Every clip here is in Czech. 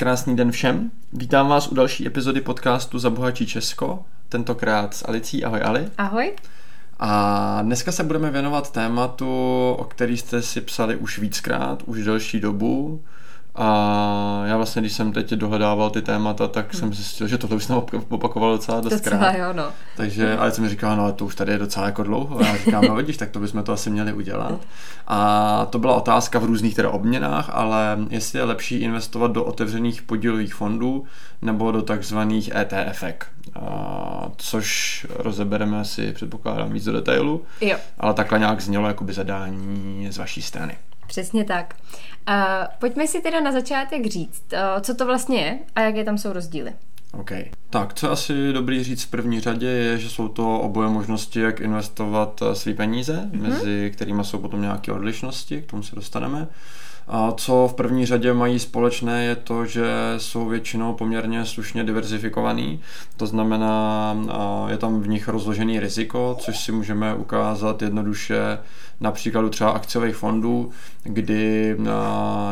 Krásný den všem. Vítám vás u další epizody podcastu Zabohačí Česko, tentokrát s Alicí. Ahoj Ali. Ahoj. A dneska se budeme věnovat tématu, o který jste si psali už víckrát, už delší dobu. A já vlastně, když jsem teď dohledával ty témata, tak hmm. jsem zjistil, že tohle už jsem opakoval docela dost docela, krát. jo, no. Takže, ale jsem mi říkal, no to už tady je docela jako dlouho. A já říkám, no vidíš, tak to bychom to asi měli udělat. A to byla otázka v různých teda obměnách, ale jestli je lepší investovat do otevřených podílových fondů nebo do takzvaných ETF, což rozebereme si, předpokládám, víc do detailu. Jo. Ale takhle nějak znělo jakoby zadání z vaší strany. Přesně tak. Uh, pojďme si teda na začátek říct, uh, co to vlastně je a jaké tam jsou rozdíly. OK. Tak, co je asi dobrý říct v první řadě, je, že jsou to oboje možnosti, jak investovat eh, své peníze, mm-hmm. mezi kterými jsou potom nějaké odlišnosti, k tomu se dostaneme. A co v první řadě mají společné je to, že jsou většinou poměrně slušně diverzifikovaný. To znamená, je tam v nich rozložený riziko, což si můžeme ukázat jednoduše na příkladu třeba akciových fondů, kdy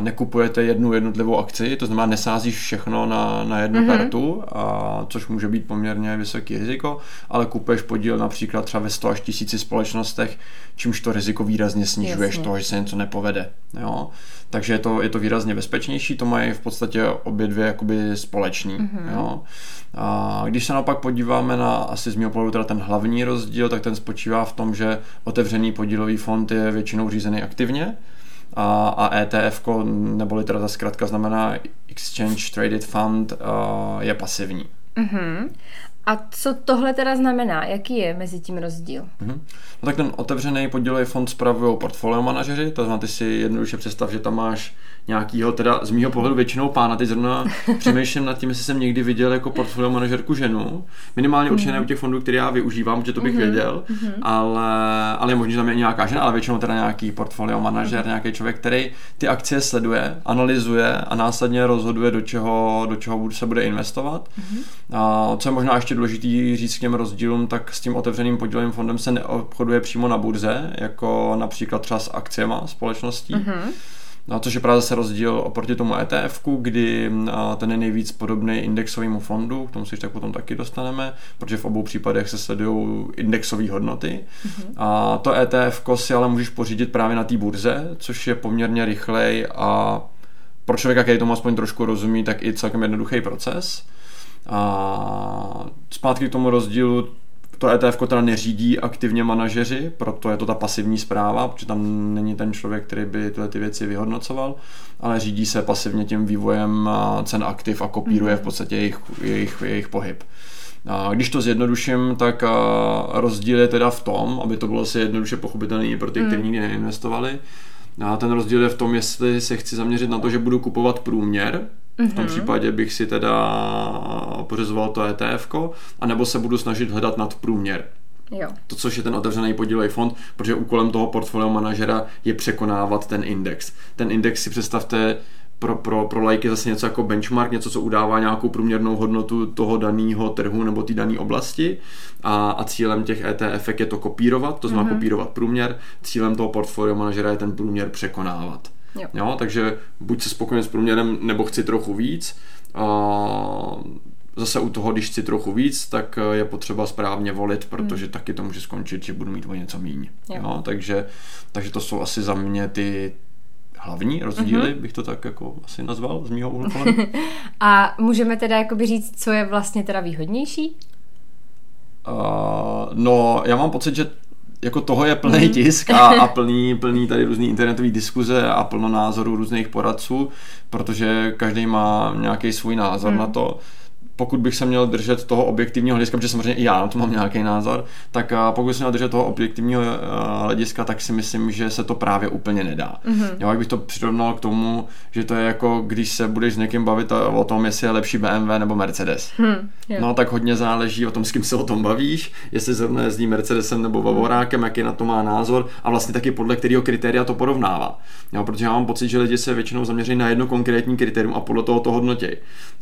nekupujete jednu jednotlivou akci, to znamená nesázíš všechno na, na jednu mm-hmm. kartu, a, což může být poměrně vysoký riziko, ale kupuješ podíl například třeba ve 100 až tisíci společnostech, čímž to riziko výrazně snižuješ Jasně. toho, že se něco nepovede. Jo? takže je to, je to výrazně bezpečnější, to mají v podstatě obě dvě jakoby společný. Mm-hmm. Jo. A když se naopak podíváme na asi z mého pohledu teda ten hlavní rozdíl, tak ten spočívá v tom, že otevřený podílový fond je většinou řízený aktivně, a, a ETF, neboli teda ta zkrátka znamená Exchange Traded Fund, je pasivní. Mm-hmm. A co tohle teda znamená? Jaký je mezi tím rozdíl? Mm-hmm. No tak ten otevřený podílový fond spravují portfolio manažeři, to znamená, ty si jednoduše představ, že tam máš nějakýho, teda z mýho pohledu většinou pána, teď zrovna přemýšlím nad tím, jestli jsem někdy viděl jako portfolio manažerku ženu, minimálně určitě ne u těch fondů, které já využívám, že to bych mm-hmm. věděl, mm-hmm. ale, ale je že tam je nějaká žena, ale většinou teda nějaký portfolio manažer, mm-hmm. nějaký člověk, který ty akcie sleduje, analyzuje a následně rozhoduje, do čeho, do čeho se bude investovat. Mm-hmm. A co je možná ještě důležitý říct k těm rozdílům, tak s tím otevřeným podílovým fondem se neobchoduje přímo na burze, jako například třeba s akciema společností. Mm-hmm. No, což je právě zase rozdíl oproti tomu ETF, kdy ten je nejvíc podobný indexovému fondu, k tomu si tak potom taky dostaneme, protože v obou případech se sledují indexové hodnoty. Mm-hmm. A to ETF si ale můžeš pořídit právě na té burze, což je poměrně rychlej a pro člověka, který tomu aspoň trošku rozumí, tak i celkem jednoduchý proces. A zpátky k tomu rozdílu, to ETF teda neřídí aktivně manažeři, proto je to ta pasivní zpráva, protože tam není ten člověk, který by tyhle ty věci vyhodnocoval, ale řídí se pasivně tím vývojem cen aktiv a kopíruje v podstatě jejich, jejich, jejich pohyb. A když to zjednoduším, tak rozdíl je teda v tom, aby to bylo si jednoduše pochopitelné pro ty, kteří hmm. nikdy neinvestovali, a ten rozdíl je v tom, jestli se chci zaměřit na to, že budu kupovat průměr, v tom mm-hmm. případě bych si teda pořizoval to ETF, anebo se budu snažit hledat nad průměr. Jo. To, což je ten otevřený podílový fond, protože úkolem toho portfolio manažera je překonávat ten index. Ten index si představte, pro, pro, pro lajky zase něco jako benchmark, něco, co udává nějakou průměrnou hodnotu toho daného trhu nebo té dané oblasti a, a cílem těch ETF je to kopírovat, to znamená mm-hmm. kopírovat průměr, cílem toho portfolio manažera je ten průměr překonávat. Jo. Jo, takže buď se spokojen s průměrem, nebo chci trochu víc. A zase u toho, když chci trochu víc, tak je potřeba správně volit, protože hmm. taky to může skončit, že budu mít o něco míň. Jo. Jo, takže, takže to jsou asi za mě ty hlavní rozdíly, mm-hmm. bych to tak jako asi nazval z mýho úhlu A můžeme teda jakoby říct, co je vlastně teda výhodnější? Uh, no, já mám pocit, že jako toho je plný mm. tisk a, a plný, plný tady různý internetový diskuze a plno názorů různých poradců, protože každý má nějaký svůj názor mm. na to pokud bych se měl držet toho objektivního hlediska, protože samozřejmě i já na to mám nějaký názor, tak pokud bych se měl držet toho objektivního hlediska, tak si myslím, že se to právě úplně nedá. Mm-hmm. Jo, jak bych to přirovnal k tomu, že to je jako, když se budeš s někým bavit o tom, jestli je lepší BMW nebo Mercedes. Mm, no tak hodně záleží o tom, s kým se o tom bavíš, jestli zrovna jezdí Mercedesem nebo Bavorákem, jaký na to má názor a vlastně taky podle kterého kritéria to porovnává. Jo, protože já mám pocit, že lidi se většinou zaměří na jedno konkrétní kritérium a podle toho to hodnotí.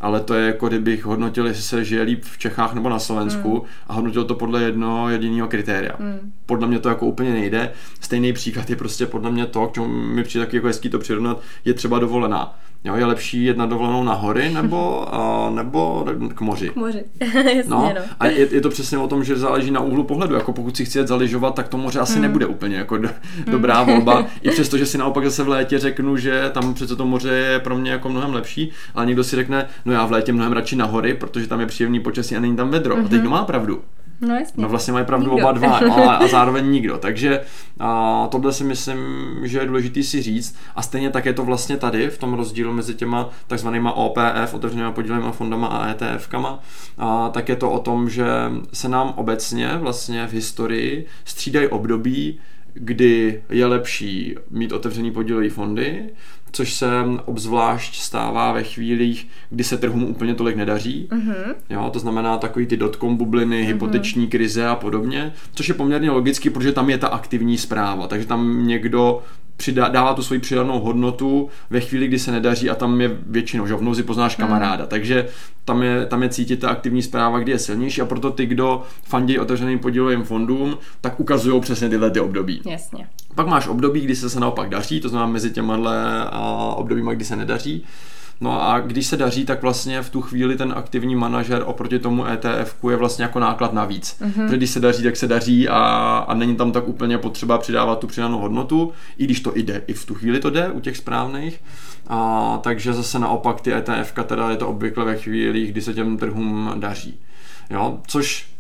Ale to je jako kdybych hodnotil hodnotil, jestli se žije líp v Čechách nebo na Slovensku mm. a hodnotil to podle jednoho jediného kritéria. Mm. Podle mě to jako úplně nejde. Stejný příklad je prostě podle mě to, k čemu mi přijde taky jako hezký to přirovnat, je třeba dovolená. Jo, je lepší jet na dovolenou na hory nebo, a, nebo k moři. K moři, jasně, no. no. A je, je, to přesně o tom, že záleží na úhlu pohledu. Jako pokud si chci jet zaližovat, tak to moře asi hmm. nebude úplně jako do, dobrá volba. I přesto, že si naopak zase v létě řeknu, že tam přece to moře je pro mě jako mnohem lepší, ale někdo si řekne, no já v létě mnohem radši na hory, protože tam je příjemný počasí a není tam vedro. Mm-hmm. A teď kdo má pravdu? No, jasně. no vlastně mají pravdu nikdo. oba dva ale, a zároveň nikdo. Takže a tohle si myslím, že je důležité si říct. A stejně tak je to vlastně tady v tom rozdílu mezi těma takzvanýma OPF, otevřenýma podílema fondama a ETFkama. A tak je to o tom, že se nám obecně vlastně v historii střídají období, kdy je lepší mít otevřený podílový fondy, což se obzvlášť stává ve chvílích, kdy se trhům úplně tolik nedaří. Uh-huh. Jo, to znamená takový ty dotcom bubliny, uh-huh. hypoteční krize a podobně, což je poměrně logicky, protože tam je ta aktivní zpráva, takže tam někdo přidá, dává tu svoji přidanou hodnotu ve chvíli, kdy se nedaří a tam je většinou, že v nouzi poznáš hmm. kamaráda, mm. takže tam je, tam je cítit ta aktivní zpráva, kdy je silnější a proto ty, kdo fandí otevřeným podílovým fondům, tak ukazují přesně tyhle ty období. Jasně. Pak máš období, kdy se se naopak daří, to znamená mezi těmahle obdobíma, kdy se nedaří. No a když se daří, tak vlastně v tu chvíli ten aktivní manažer oproti tomu ETF je vlastně jako náklad navíc. Mm-hmm. Protože když se daří, tak se daří a, a není tam tak úplně potřeba přidávat tu přidanou hodnotu, i když to jde, i v tu chvíli to jde u těch správných. A, takže zase naopak ty ETF, teda je to obvykle ve chvíli, kdy se těm trhům daří. Jo, což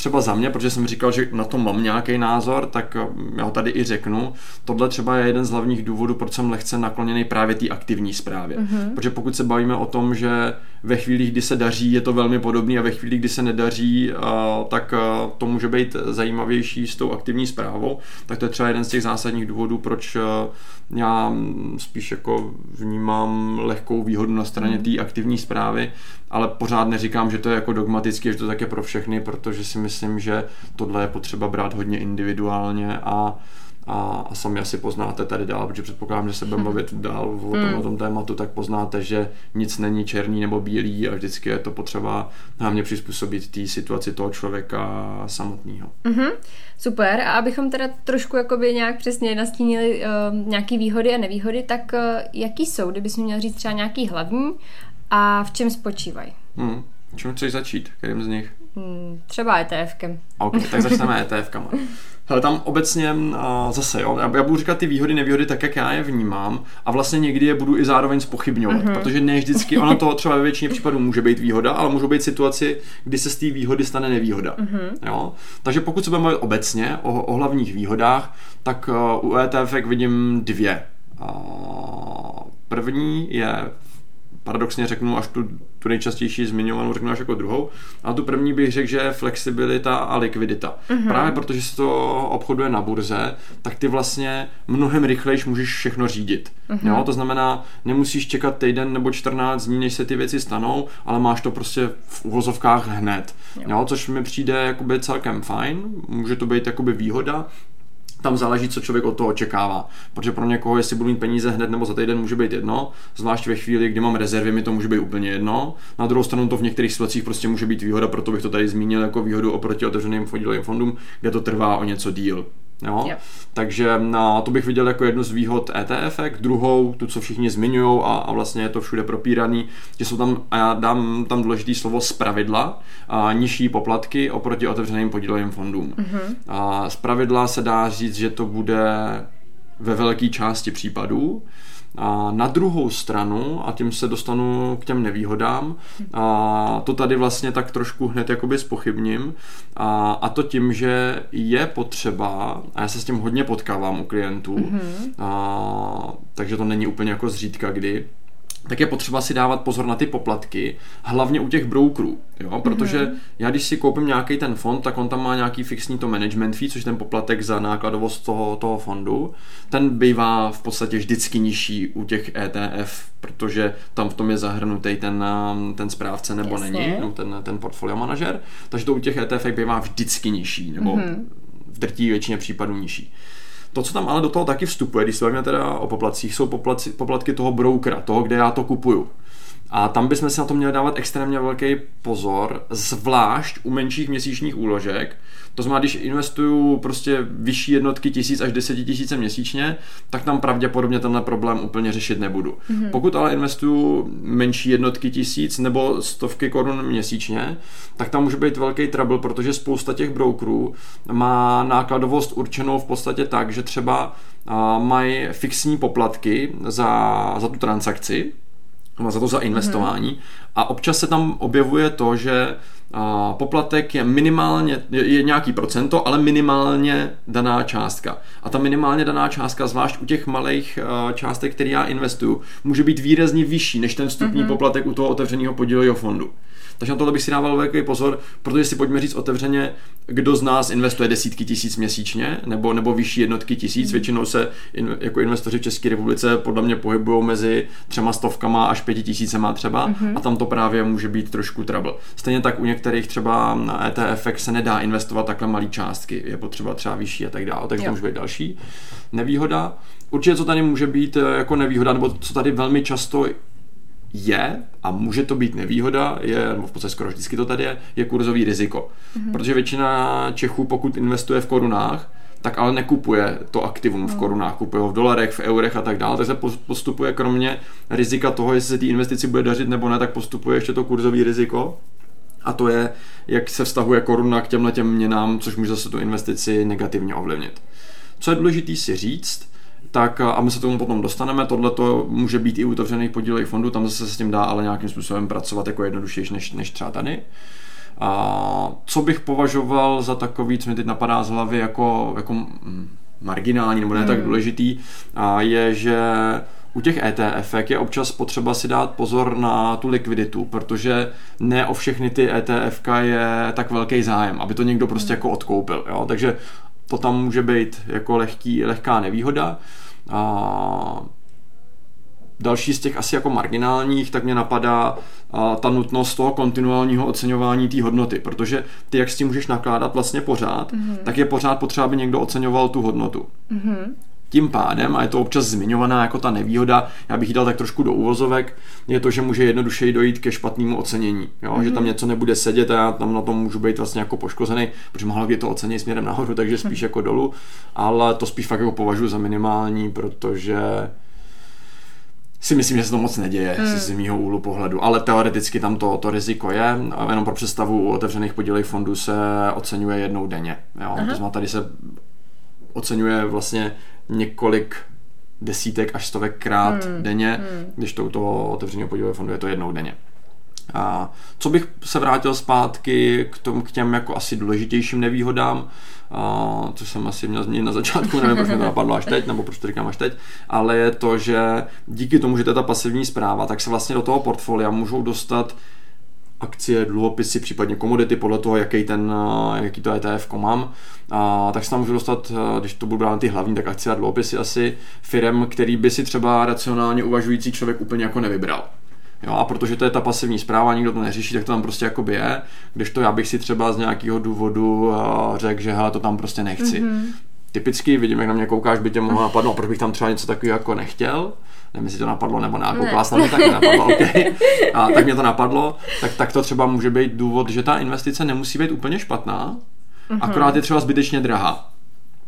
třeba za mě, protože jsem říkal, že na to mám nějaký názor, tak eh, já ho tady i řeknu. Tohle třeba je jeden z hlavních důvodů, proč jsem lehce nakloněný právě té aktivní zprávě. Mm-hmm. Protože pokud se bavíme o tom, že ve chvíli, kdy se daří, je to velmi podobný a ve chvíli, kdy se nedaří, eh, tak eh, to může být zajímavější s tou aktivní zprávou, tak to je třeba jeden z těch zásadních důvodů, proč já spíš jako vnímám lehkou výhodu na straně mm. té aktivní zprávy, ale pořád neříkám, že to je jako dogmaticky, že to tak je pro všechny, protože si myslím, že tohle je potřeba brát hodně individuálně a a, a sami asi poznáte tady dál, protože předpokládám, že se budeme bavit dál o tom, hmm. o tom tématu, tak poznáte, že nic není černý nebo bílý a vždycky je to potřeba hlavně přizpůsobit té situaci toho člověka samotného. Mm-hmm. Super. A abychom teda trošku jakoby nějak přesně nastínili uh, nějaký výhody a nevýhody, tak uh, jaký jsou, kdybys měl říct třeba nějaký hlavní a v čem spočívají? Hmm. Čím chceš začít? Kterým z nich? Hmm, třeba ETFkem. OK, tak začneme ETFkama. Hele, tam obecně uh, zase, jo, já, já budu říkat ty výhody, nevýhody tak, jak já je vnímám a vlastně někdy je budu i zároveň spochybňovat, uh-huh. protože ne vždycky, ono to třeba ve většině případů může být výhoda, ale můžou být situaci, kdy se z té výhody stane nevýhoda. Uh-huh. Jo? Takže pokud se budeme mluvit obecně o, o hlavních výhodách, tak uh, u ETF vidím dvě. Uh, první je paradoxně řeknu až tu, tu nejčastější zmiňovanou, řeknu až jako druhou. A tu první bych řekl, že je flexibilita a likvidita. Mm-hmm. Právě protože se to obchoduje na burze, tak ty vlastně mnohem rychlejš můžeš všechno řídit. Mm-hmm. Jo? To znamená, nemusíš čekat týden nebo 14 dní, než se ty věci stanou, ale máš to prostě v uvozovkách hned. Jo. Jo? Což mi přijde jakoby celkem fajn, může to být jakoby výhoda, tam záleží, co člověk od toho očekává. Protože pro někoho, jestli budu mít peníze hned nebo za týden, může být jedno, zvlášť ve chvíli, kdy mám rezervy, mi to může být úplně jedno. Na druhou stranu to v některých situacích prostě může být výhoda, proto bych to tady zmínil jako výhodu oproti otevřeným fondům, kde to trvá o něco díl. Jo? Yep. Takže na to bych viděl jako jednu z výhod ETF, druhou, tu, co všichni zmiňují a, a vlastně je to všude propíraný, že jsou tam, a já dám tam důležitý slovo pravidla, a nižší poplatky oproti otevřeným podílovým fondům. Mm-hmm. A pravidla se dá říct, že to bude ve velké části případů, a na druhou stranu, a tím se dostanu k těm nevýhodám, a to tady vlastně tak trošku hned jakoby spochybním, a, a to tím, že je potřeba, a já se s tím hodně potkávám u klientů, mm-hmm. a, takže to není úplně jako zřídka kdy, tak je potřeba si dávat pozor na ty poplatky, hlavně u těch brokerů, jo? protože mm-hmm. já když si koupím nějaký ten fond, tak on tam má nějaký fixní to management fee, což je ten poplatek za nákladovost toho, toho fondu, ten bývá v podstatě vždycky nižší u těch ETF, protože tam v tom je zahrnutý ten, ten správce nebo Jasně. není, nebo ten, ten portfolio manažer, takže to u těch ETF bývá vždycky nižší, nebo mm-hmm. v drtí většině případů nižší. To, co tam ale do toho taky vstupuje, když se bavíme teda o poplatcích, jsou poplatky toho brokera, toho, kde já to kupuju. A tam bychom si na to měli dávat extrémně velký pozor, zvlášť u menších měsíčních úložek. To znamená, když investuju prostě vyšší jednotky tisíc až deseti tisíce měsíčně, tak tam pravděpodobně tenhle problém úplně řešit nebudu. Mm-hmm. Pokud ale investuju menší jednotky tisíc nebo stovky korun měsíčně, tak tam může být velký trouble, protože spousta těch brokerů má nákladovost určenou v podstatě tak, že třeba mají fixní poplatky za, za tu transakci, za to za investování. Mm-hmm. A občas se tam objevuje to, že a poplatek je minimálně, je, je nějaký procento, ale minimálně daná částka. A ta minimálně daná částka, zvlášť u těch malých uh, částek, které já investuju, může být výrazně vyšší než ten vstupní mm-hmm. poplatek u toho otevřeného podílového fondu. Takže na tohle bych si dával velký pozor, protože si pojďme říct otevřeně, kdo z nás investuje desítky tisíc měsíčně, nebo, nebo vyšší jednotky tisíc. Mm. Většinou se in, jako investoři v České republice podle mě pohybují mezi třema stovkama až pěti tisícema třeba mm-hmm. a tam to právě může být trošku trouble. Stejně tak u některých třeba na ETF se nedá investovat takhle malé částky, je potřeba třeba vyšší a tak dále, takže to může být další nevýhoda. Určitě, co tady může být eh, jako nevýhoda, nebo co tady velmi často je, a může to být nevýhoda, je, nebo v podstatě skoro vždycky to tady je, je kurzový riziko. Mm-hmm. Protože většina Čechů, pokud investuje v korunách, tak ale nekupuje to aktivum v mhm. korunách, kupuje ho v dolarech, v eurech a tak dále, tak se postupuje kromě rizika toho, jestli se té investici bude dařit nebo ne, tak postupuje ještě to kurzový riziko. A to je, jak se vztahuje koruna k těmhle těm měnám, což může zase tu investici negativně ovlivnit. Co je důležité si říct, tak a my se tomu potom dostaneme. Tohle to může být i otevřených podílových fondů, tam zase se s tím dá ale nějakým způsobem pracovat jako jednodušší než, než třeba tady. A co bych považoval za takový, co mi teď napadá z hlavy jako, jako marginální nebo ne hmm. tak důležitý, a je, že u těch ETF je občas potřeba si dát pozor na tu likviditu, protože ne o všechny ty ETF je tak velký zájem, aby to někdo prostě hmm. jako odkoupil. Jo? Takže to tam může být jako lehký, lehká nevýhoda. A další z těch asi jako marginálních, tak mě napadá a, ta nutnost toho kontinuálního oceňování té hodnoty, protože ty, jak s tím můžeš nakládat vlastně pořád, mm-hmm. tak je pořád potřeba, aby někdo oceňoval tu hodnotu. Mm-hmm. Tím pádem, a je to občas zmiňovaná jako ta nevýhoda, já bych ji dal tak trošku do úvozovek, je to, že může jednodušeji dojít ke špatnému ocenění. Jo? Mm-hmm. Že tam mhm. něco nebude sedět a já tam na tom můžu být vlastně jako poškozený, protože mohlo by to ocení směrem nahoru, takže spíš jako dolů, ale to spíš fakt jako považuji za minimální, protože si myslím, že se to moc neděje mm. z mýho úhlu pohledu, ale teoreticky tam to, to riziko je. A jenom pro představu u otevřených podílech fondů se oceňuje jednou denně. Jo? To znamená, tady se oceňuje vlastně několik desítek až stovek krát hmm. denně, hmm. když to u toho otevřeného podílového fondu je to jednou denně. A co bych se vrátil zpátky k, tom, k těm jako asi důležitějším nevýhodám, a, co jsem asi měl zmínit na začátku, nevím, proč mi to napadlo až teď, nebo proč to říkám až teď, ale je to, že díky tomu, že to je ta pasivní zpráva, tak se vlastně do toho portfolia můžou dostat akcie, dluhopisy, případně komodity podle toho, jaký, ten, eh, jaký to ETF mám, a, tak se tam můžu dostat, eh, když to budu brát ty hlavní, tak akcie a dluhopisy asi firm, který by si třeba racionálně uvažující člověk úplně jako nevybral. Jo, a protože to je ta pasivní zpráva, nikdo to neřeší, tak to tam prostě jakoby je, když to já bych si třeba z nějakého důvodu eh, řekl, že hele, to tam prostě nechci. Mm-hmm. Typicky vidím, jak na mě koukáš, by tě mohlo napadnout, proč bych tam třeba něco takového jako nechtěl nevím, jestli to napadlo nebo ne, koukala ne. tak mě napadlo, okay. a tak mě to napadlo, tak, tak to třeba může být důvod, že ta investice nemusí být úplně špatná, mm-hmm. akorát je třeba zbytečně drahá.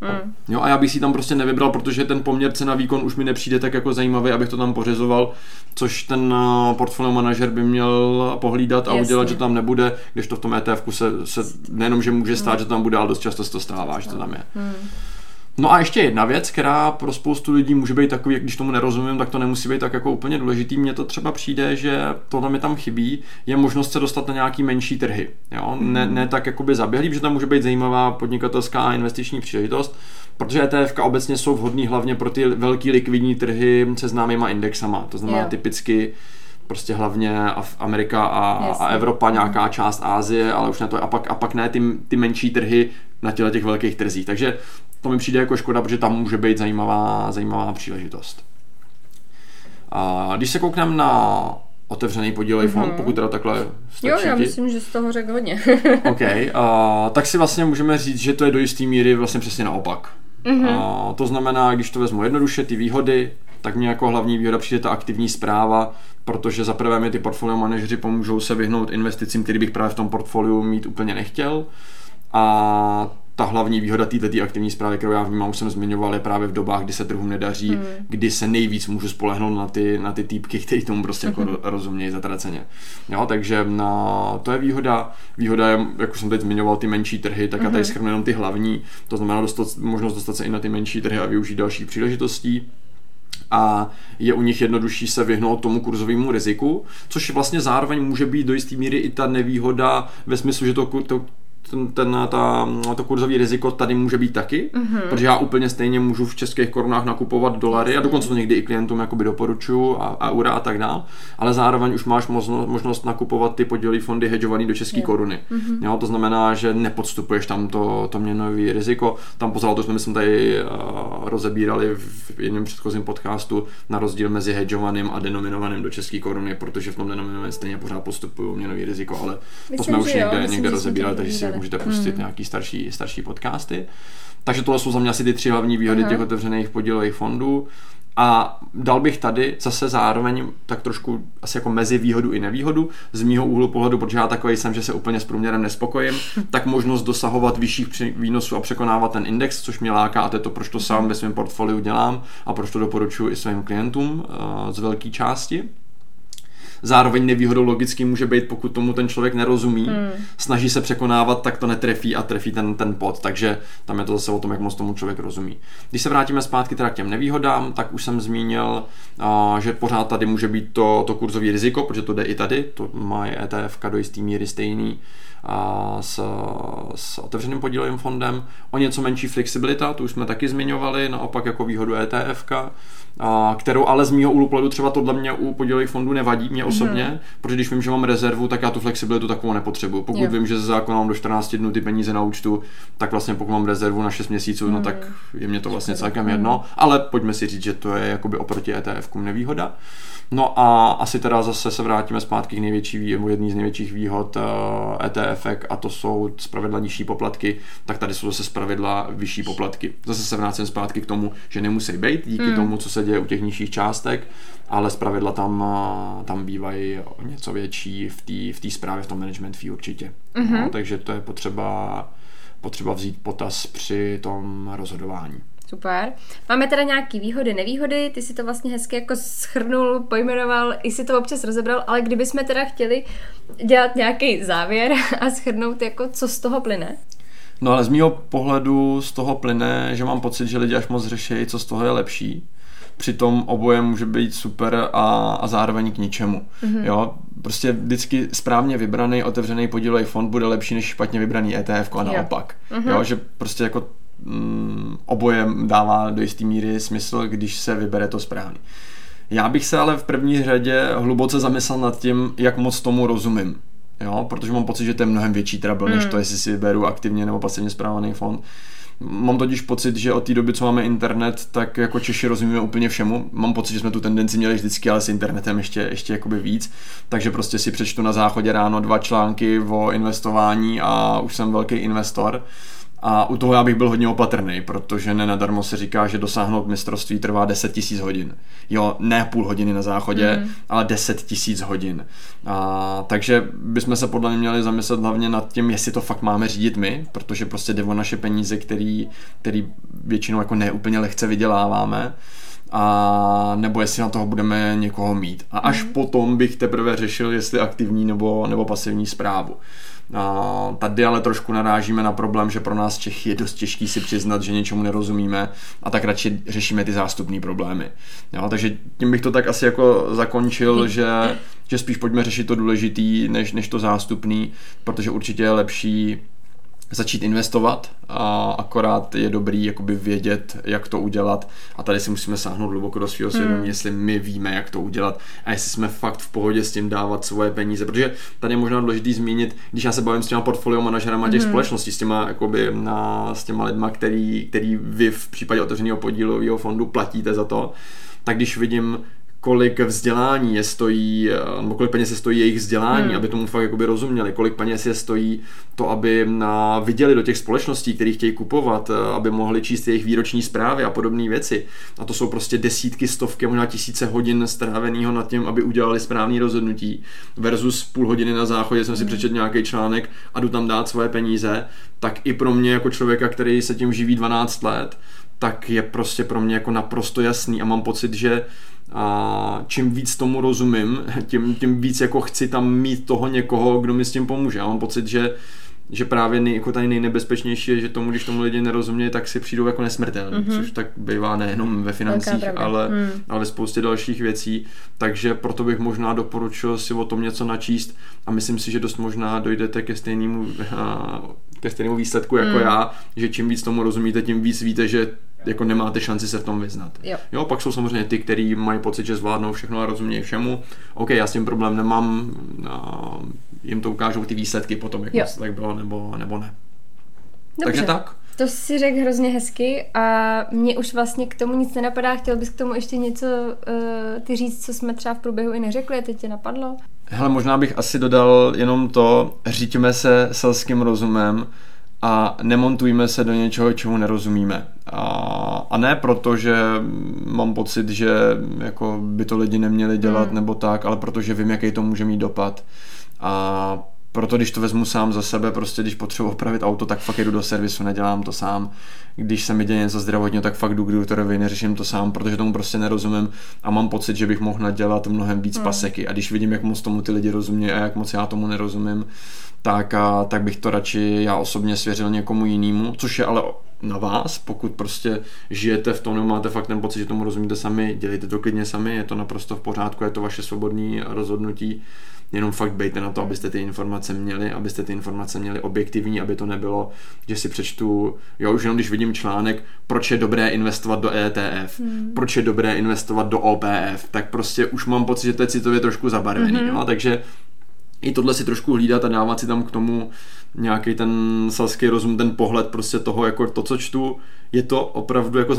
Mm. Jo, a já bych si tam prostě nevybral, protože ten poměr cena výkon už mi nepřijde tak jako zajímavý, abych to tam pořizoval, což ten uh, portfolio manažer by měl pohlídat a Jasně. udělat, že tam nebude, když to v tom ETF se, se nejenom, že může stát, mm. že tam bude, ale dost často se to stává, že to tam je. Mm. No a ještě jedna věc, která pro spoustu lidí může být takový, když tomu nerozumím, tak to nemusí být tak jako úplně důležitý. Mně to třeba přijde, že tohle mi tam chybí, je možnost se dostat na nějaký menší trhy. Jo? Ne, ne tak jakoby zaběhlý, že tam může být zajímavá podnikatelská a investiční příležitost, protože ETF obecně jsou vhodný hlavně pro ty velký likvidní trhy se známýma indexama. To znamená yeah. typicky prostě hlavně Amerika a, a Evropa, nějaká část Ázie, ale už na to a pak, a pak ne ty, ty menší trhy na těle těch velkých trzích. Takže to mi přijde jako škoda, protože tam může být zajímavá, zajímavá příležitost. A když se koukneme na otevřený podílový mm-hmm. fond, pokud teda takhle stačí. Jo, já myslím, že z toho řekl hodně. OK, a, tak si vlastně můžeme říct, že to je do jisté míry vlastně přesně naopak. Mm-hmm. A, to znamená, když to vezmu jednoduše, ty výhody, tak mě jako hlavní výhoda přijde ta aktivní zpráva, protože za prvé mi ty portfolio manažeři pomůžou se vyhnout investicím, který bych právě v tom portfoliu mít úplně nechtěl. A ta hlavní výhoda této aktivní zprávy, kterou já vnímám, už jsem zmiňoval, je právě v dobách, kdy se trhu nedaří, hmm. kdy se nejvíc můžu spolehnout na ty, na ty týpky, kteří tomu prostě jako hmm. rozumějí zatraceně. Jo, takže na, to je výhoda. Výhoda je, jak už jsem teď zmiňoval, ty menší trhy, tak hmm. já tady hmm. schrnu jenom ty hlavní, to znamená dostat, možnost dostat se i na ty menší trhy a využít dalších příležitostí a je u nich jednodušší se vyhnout tomu kurzovému riziku, což vlastně zároveň může být do jisté míry i ta nevýhoda ve smyslu, že to, to ten, ten, ta, to kurzový riziko tady může být taky, mm-hmm. protože já úplně stejně můžu v českých korunách nakupovat dolary a dokonce to někdy i klientům jakoby doporučuju a, a eura a tak dál, ale zároveň už máš možnost, možnost nakupovat ty podílí fondy hedžovaný do české koruny. Mm-hmm. Jo, to znamená, že nepodstupuješ tam to, to měnový riziko. Tam pozor, to jsme myslím tady uh, rozebírali v jednom předchozím podcastu na rozdíl mezi hedžovaným a denominovaným do české koruny, protože v tom denominovaném stejně pořád postupují měnový riziko, ale myslím, to jsme už někde, někde rozebírali, takže si můžete pustit hmm. nějaký starší, starší podcasty. Takže tohle jsou za mě asi ty tři hlavní výhody uh-huh. těch otevřených podílových fondů. A dal bych tady zase zároveň tak trošku asi jako mezi výhodu i nevýhodu z mýho úhlu pohledu, protože já takový jsem, že se úplně s průměrem nespokojím, tak možnost dosahovat vyšších výnosů a překonávat ten index, což mě láká a to je to, proč to sám ve svém portfoliu dělám a proč to doporučuji i svým klientům uh, z velké části. Zároveň nevýhodou logicky může být, pokud tomu ten člověk nerozumí, hmm. snaží se překonávat, tak to netrefí a trefí ten, ten pod, takže tam je to zase o tom, jak moc tomu člověk rozumí. Když se vrátíme zpátky teda k těm nevýhodám, tak už jsem zmínil, a, že pořád tady může být to, to kurzový riziko, protože to jde i tady, to má ETF do jistý míry stejný s, s otevřeným podílovým fondem. O něco menší flexibilita, tu už jsme taky zmiňovali, naopak jako výhodu ETF, a, kterou ale z mýho úhlu pohledu třeba tohle mě u podílových fondů nevadí, mě osobně, mm. protože když vím, že mám rezervu, tak já tu flexibilitu takovou nepotřebuju. Pokud jo. vím, že ze zákona mám do 14 dnů ty peníze na účtu, tak vlastně pokud mám rezervu na 6 měsíců, mm. no tak je mě to vlastně celkem jedno, ale pojďme si říct, že to je jakoby oproti ETF nevýhoda. No a asi teda zase se vrátíme zpátky k největší, nebo jedný z největších výhod ETF eh, a to jsou zpravidla nižší poplatky, tak tady jsou zase zpravidla vyšší poplatky. Zase se vrátím zpátky k tomu, že nemusí být díky hmm. tomu, co se děje u těch nižších částek, ale zpravidla tam, eh, tam bývají něco větší v té v zprávě, v tom management fee určitě. Mm-hmm. No, takže to je potřeba, potřeba vzít potaz při tom rozhodování. Super. Máme teda nějaké výhody, nevýhody, ty si to vlastně hezky jako schrnul, pojmenoval, i si to občas rozebral, ale kdybychom teda chtěli dělat nějaký závěr a schrnout, jako co z toho plyne? No ale z mého pohledu z toho plyne, že mám pocit, že lidi až moc řeší, co z toho je lepší. Přitom oboje může být super a, a zároveň k ničemu. Mm-hmm. Jo, prostě vždycky správně vybraný otevřený podílový fond bude lepší než špatně vybraný ETF a naopak. Mm-hmm. Jo, že prostě jako mm, oboje dává do jisté míry smysl, když se vybere to správně. Já bych se ale v první řadě hluboce zamyslel nad tím, jak moc tomu rozumím. Jo, protože mám pocit, že to je mnohem větší trouble, mm. než to, jestli si vyberu aktivně nebo pasivně správaný fond. Mám totiž pocit, že od té doby, co máme internet, tak jako Češi rozumíme úplně všemu. Mám pocit, že jsme tu tendenci měli vždycky, ale s internetem ještě, ještě jakoby víc. Takže prostě si přečtu na záchodě ráno dva články o investování a už jsem velký investor. A u toho já bych byl hodně opatrný, protože nenadarmo se říká, že dosáhnout mistrovství trvá 10 tisíc hodin. Jo, ne půl hodiny na záchodě, mm. ale 10 tisíc hodin. A, takže bychom se podle mě měli zamyslet hlavně nad tím, jestli to fakt máme řídit my, protože prostě jde o naše peníze, který, který většinou jako neúplně lehce vyděláváme a nebo jestli na toho budeme někoho mít. A až mm. potom bych teprve řešil, jestli aktivní nebo, nebo pasivní zprávu. A tady ale trošku narážíme na problém, že pro nás Čechy je dost těžký si přiznat, že něčemu nerozumíme a tak radši řešíme ty zástupné problémy. Jo, takže tím bych to tak asi jako zakončil, že, že spíš pojďme řešit to důležitý, než, než to zástupný, protože určitě je lepší začít investovat a akorát je dobrý jakoby vědět, jak to udělat a tady si musíme sáhnout hluboko do svého svědomí, hmm. jestli my víme, jak to udělat a jestli jsme fakt v pohodě s tím dávat svoje peníze, protože tady je možná důležité zmínit, když já se bavím s těma portfolio manažerama těch hmm. společností, s těma, jakoby, na, s těma lidma, který, který vy v případě otevřeného podílového fondu platíte za to, tak když vidím, kolik vzdělání je stojí, eh, nebo kolik peněz je stojí jejich vzdělání, hmm. aby tomu fakt jakoby rozuměli, kolik peněz je stojí to, aby na, viděli do těch společností, které chtějí kupovat, eh, aby mohli číst jejich výroční zprávy a podobné věci. A to jsou prostě desítky, stovky, možná tisíce hodin stráveného nad tím, aby udělali správné rozhodnutí versus půl hodiny na záchodě jsem si hmm. přečetl nějaký článek a jdu tam dát svoje peníze, tak i pro mě jako člověka, který se tím živí 12 let, tak je prostě pro mě jako naprosto jasný a mám pocit, že a čím víc tomu rozumím, tím, tím víc jako chci tam mít toho někoho, kdo mi s tím pomůže. Já mám pocit, že že právě nej, jako tady nejnebezpečnější je, že tomu, když tomu lidi nerozumějí, tak si přijdou jako nesmrtelní, mm-hmm. což tak bývá nejenom ve financích, ale, mm. ale ve spoustě dalších věcí. Takže proto bych možná doporučil si o tom něco načíst a myslím si, že dost možná dojdete ke stejnému, ke stejnému výsledku jako mm. já, že čím víc tomu rozumíte, tím víc víte, že jako nemáte šanci se v tom vyznat. Jo. jo, pak jsou samozřejmě ty, kteří mají pocit, že zvládnou všechno a rozumějí všemu. OK, já s tím problém nemám, a jim to ukážou ty výsledky potom, jak to tak bylo nebo, nebo ne. Dobře. Takže tak. To si řekl hrozně hezky a mě už vlastně k tomu nic nenapadá. Chtěl bys k tomu ještě něco uh, ty říct, co jsme třeba v průběhu i neřekli a teď tě napadlo? Hele, možná bych asi dodal jenom to, říďme se selským rozumem, a nemontujme se do něčeho, čemu nerozumíme. A, a ne proto, že mám pocit, že jako by to lidi neměli dělat mm. nebo tak, ale protože vím, jaký to může mít dopad. A proto když to vezmu sám za sebe, prostě když potřebuji opravit auto, tak fakt jdu do servisu, nedělám to sám. Když se mi děje něco zdravotního, tak fakt jdu k doktorovi, neřeším to sám, protože tomu prostě nerozumím a mám pocit, že bych mohl nadělat mnohem víc hmm. paseky. A když vidím, jak moc tomu ty lidi rozumí a jak moc já tomu nerozumím, tak, a, tak bych to radši já osobně svěřil někomu jinému, což je ale na vás, pokud prostě žijete v tom, nebo máte fakt ten pocit, že tomu rozumíte sami, dělejte to klidně sami, je to naprosto v pořádku, je to vaše svobodné rozhodnutí jenom fakt bejte na to, abyste ty informace měli, abyste ty informace měli objektivní, aby to nebylo, že si přečtu, jo, už jenom když vidím článek, proč je dobré investovat do ETF, hmm. proč je dobré investovat do OPF, tak prostě už mám pocit, že to je citově trošku zabarvený, hmm. jo, takže i tohle si trošku hlídat a dávat si tam k tomu nějaký ten selský rozum, ten pohled prostě toho, jako to, co čtu, je to opravdu jako,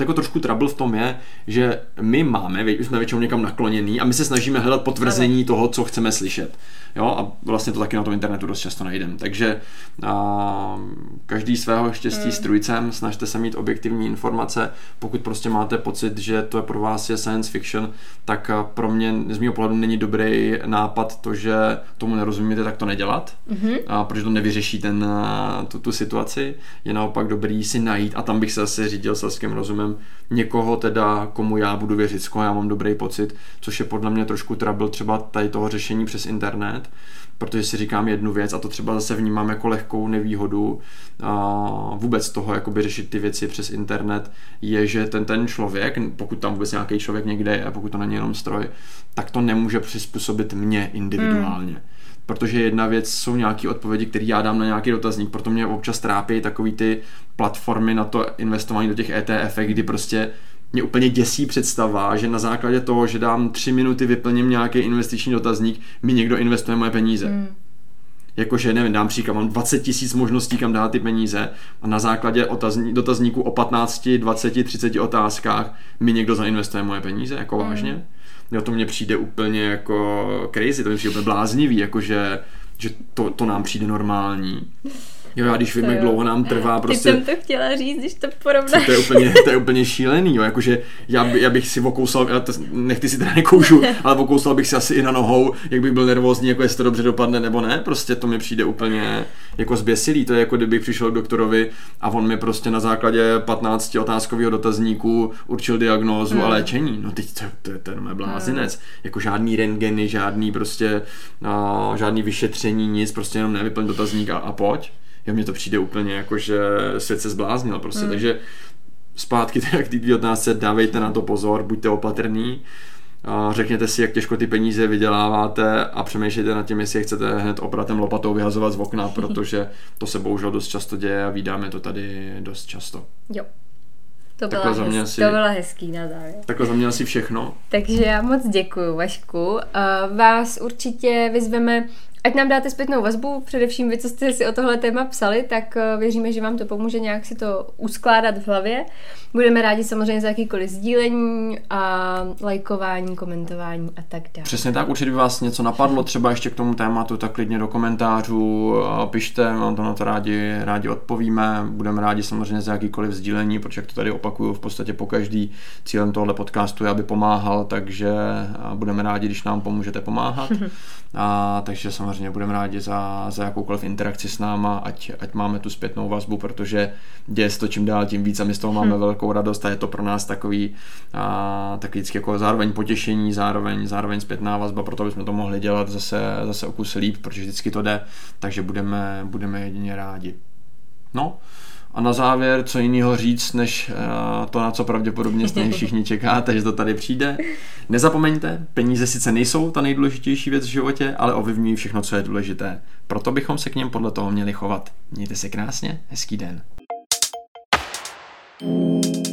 jako trošku trouble v tom je, že my máme, jsme většinou někam nakloněný a my se snažíme hledat potvrzení toho, co chceme slyšet. Jo, a vlastně to taky na tom internetu dost často najdeme. Takže a, každý svého štěstí mm. strujcem, snažte se mít objektivní informace. Pokud prostě máte pocit, že to je pro vás je science fiction, tak pro mě z mého pohledu není dobrý nápad to, že tomu nerozumíte, tak to nedělat, mm-hmm. a, protože to nevyřeší ten, tu, tu situaci. Je naopak dobrý si najít a tam bych se zase řídil selským rozumem někoho teda, komu já budu věřit, s koho já mám dobrý pocit, což je podle mě trošku trouble třeba tady toho řešení přes internet, protože si říkám jednu věc a to třeba zase vnímám jako lehkou nevýhodu a vůbec toho jakoby řešit ty věci přes internet je, že ten ten člověk, pokud tam vůbec nějaký člověk někde je, pokud to není jenom stroj, tak to nemůže přizpůsobit mě individuálně. Hmm protože jedna věc jsou nějaké odpovědi, které já dám na nějaký dotazník, proto mě občas trápí takový ty platformy na to investování do těch ETF, kdy prostě mě úplně děsí představa, že na základě toho, že dám tři minuty, vyplním nějaký investiční dotazník, mi někdo investuje moje peníze. Hmm. Jakože, nevím, dám příklad, mám 20 tisíc možností, kam dát ty peníze a na základě otazní, dotazníku o 15, 20, 30 otázkách mi někdo zainvestuje moje peníze, jako hmm. vážně. Jo, to mně přijde úplně jako crazy, to mi přijde úplně bláznivý, jakože že to, to nám přijde normální. Jo, a když vím, jak dlouho nám trvá prostě... Teď jsem to chtěla říct, když to porovnáš. To je úplně, to je úplně šílený, jo, jakože já, by, já bych si okousal, já to, nechty si teda nekoušu, ale okousal bych si asi i na nohou, jak bych byl nervózní, jako jestli to dobře dopadne nebo ne, prostě to mi přijde úplně jako zběsilý, to je jako kdybych přišel k doktorovi a on mi prostě na základě 15 otázkového dotazníku určil diagnózu hmm. a léčení, no teď to, to, je ten blázinec, hmm. jako žádný rentgeny, žádný prostě, uh, žádný vyšetření, nic, prostě jenom nevyplň dotazník a, a pojď jo, mně to přijde úplně jako, že svět se zbláznil prostě, mm. takže zpátky k té otázce, dávejte na to pozor, buďte opatrní, řekněte si, jak těžko ty peníze vyděláváte a přemýšlejte nad tím, jestli je chcete hned obratem lopatou vyhazovat z okna, protože to se bohužel dost často děje a vydáme to tady dost často. Jo. To byla, hez, mě asi, to byla hezký na závěr. Takhle za mě asi všechno. Takže já moc děkuji, Vašku. Vás určitě vyzveme ať nám dáte zpětnou vazbu, především vy, co jste si o tohle téma psali, tak eh, věříme, že vám to pomůže nějak si to uskládat v hlavě. Budeme rádi samozřejmě za jakýkoliv sdílení a lajkování, komentování a tak dále. Přesně tak, určitě by vás něco napadlo, třeba ještě k tomu tématu, tak klidně do komentářů pište, mám to na to rádi, rádi odpovíme, budeme rádi samozřejmě za jakýkoliv sdílení, protože jak to tady opakuju v podstatě po každý cílem tohle podcastu je, aby pomáhal, takže budeme rádi, když nám pomůžete pomáhat. A, takže samozřejmě budeme rádi za, za jakoukoliv interakci s náma, ať, ať máme tu zpětnou vazbu, protože děje se to čím dál tím víc a my z toho máme hm. velkou radost a je to pro nás takový, a, tak vždycky jako zároveň potěšení, zároveň, zároveň zpětná vazba, proto bychom to mohli dělat zase, zase o kus líp, protože vždycky to jde, takže budeme, budeme jedině rádi. No, a na závěr, co jiného říct, než uh, to, na co pravděpodobně stejně všichni čekáte, že to tady přijde. Nezapomeňte, peníze sice nejsou ta nejdůležitější věc v životě, ale ovlivňují všechno, co je důležité. Proto bychom se k něm podle toho měli chovat. Mějte se krásně, hezký den. thank you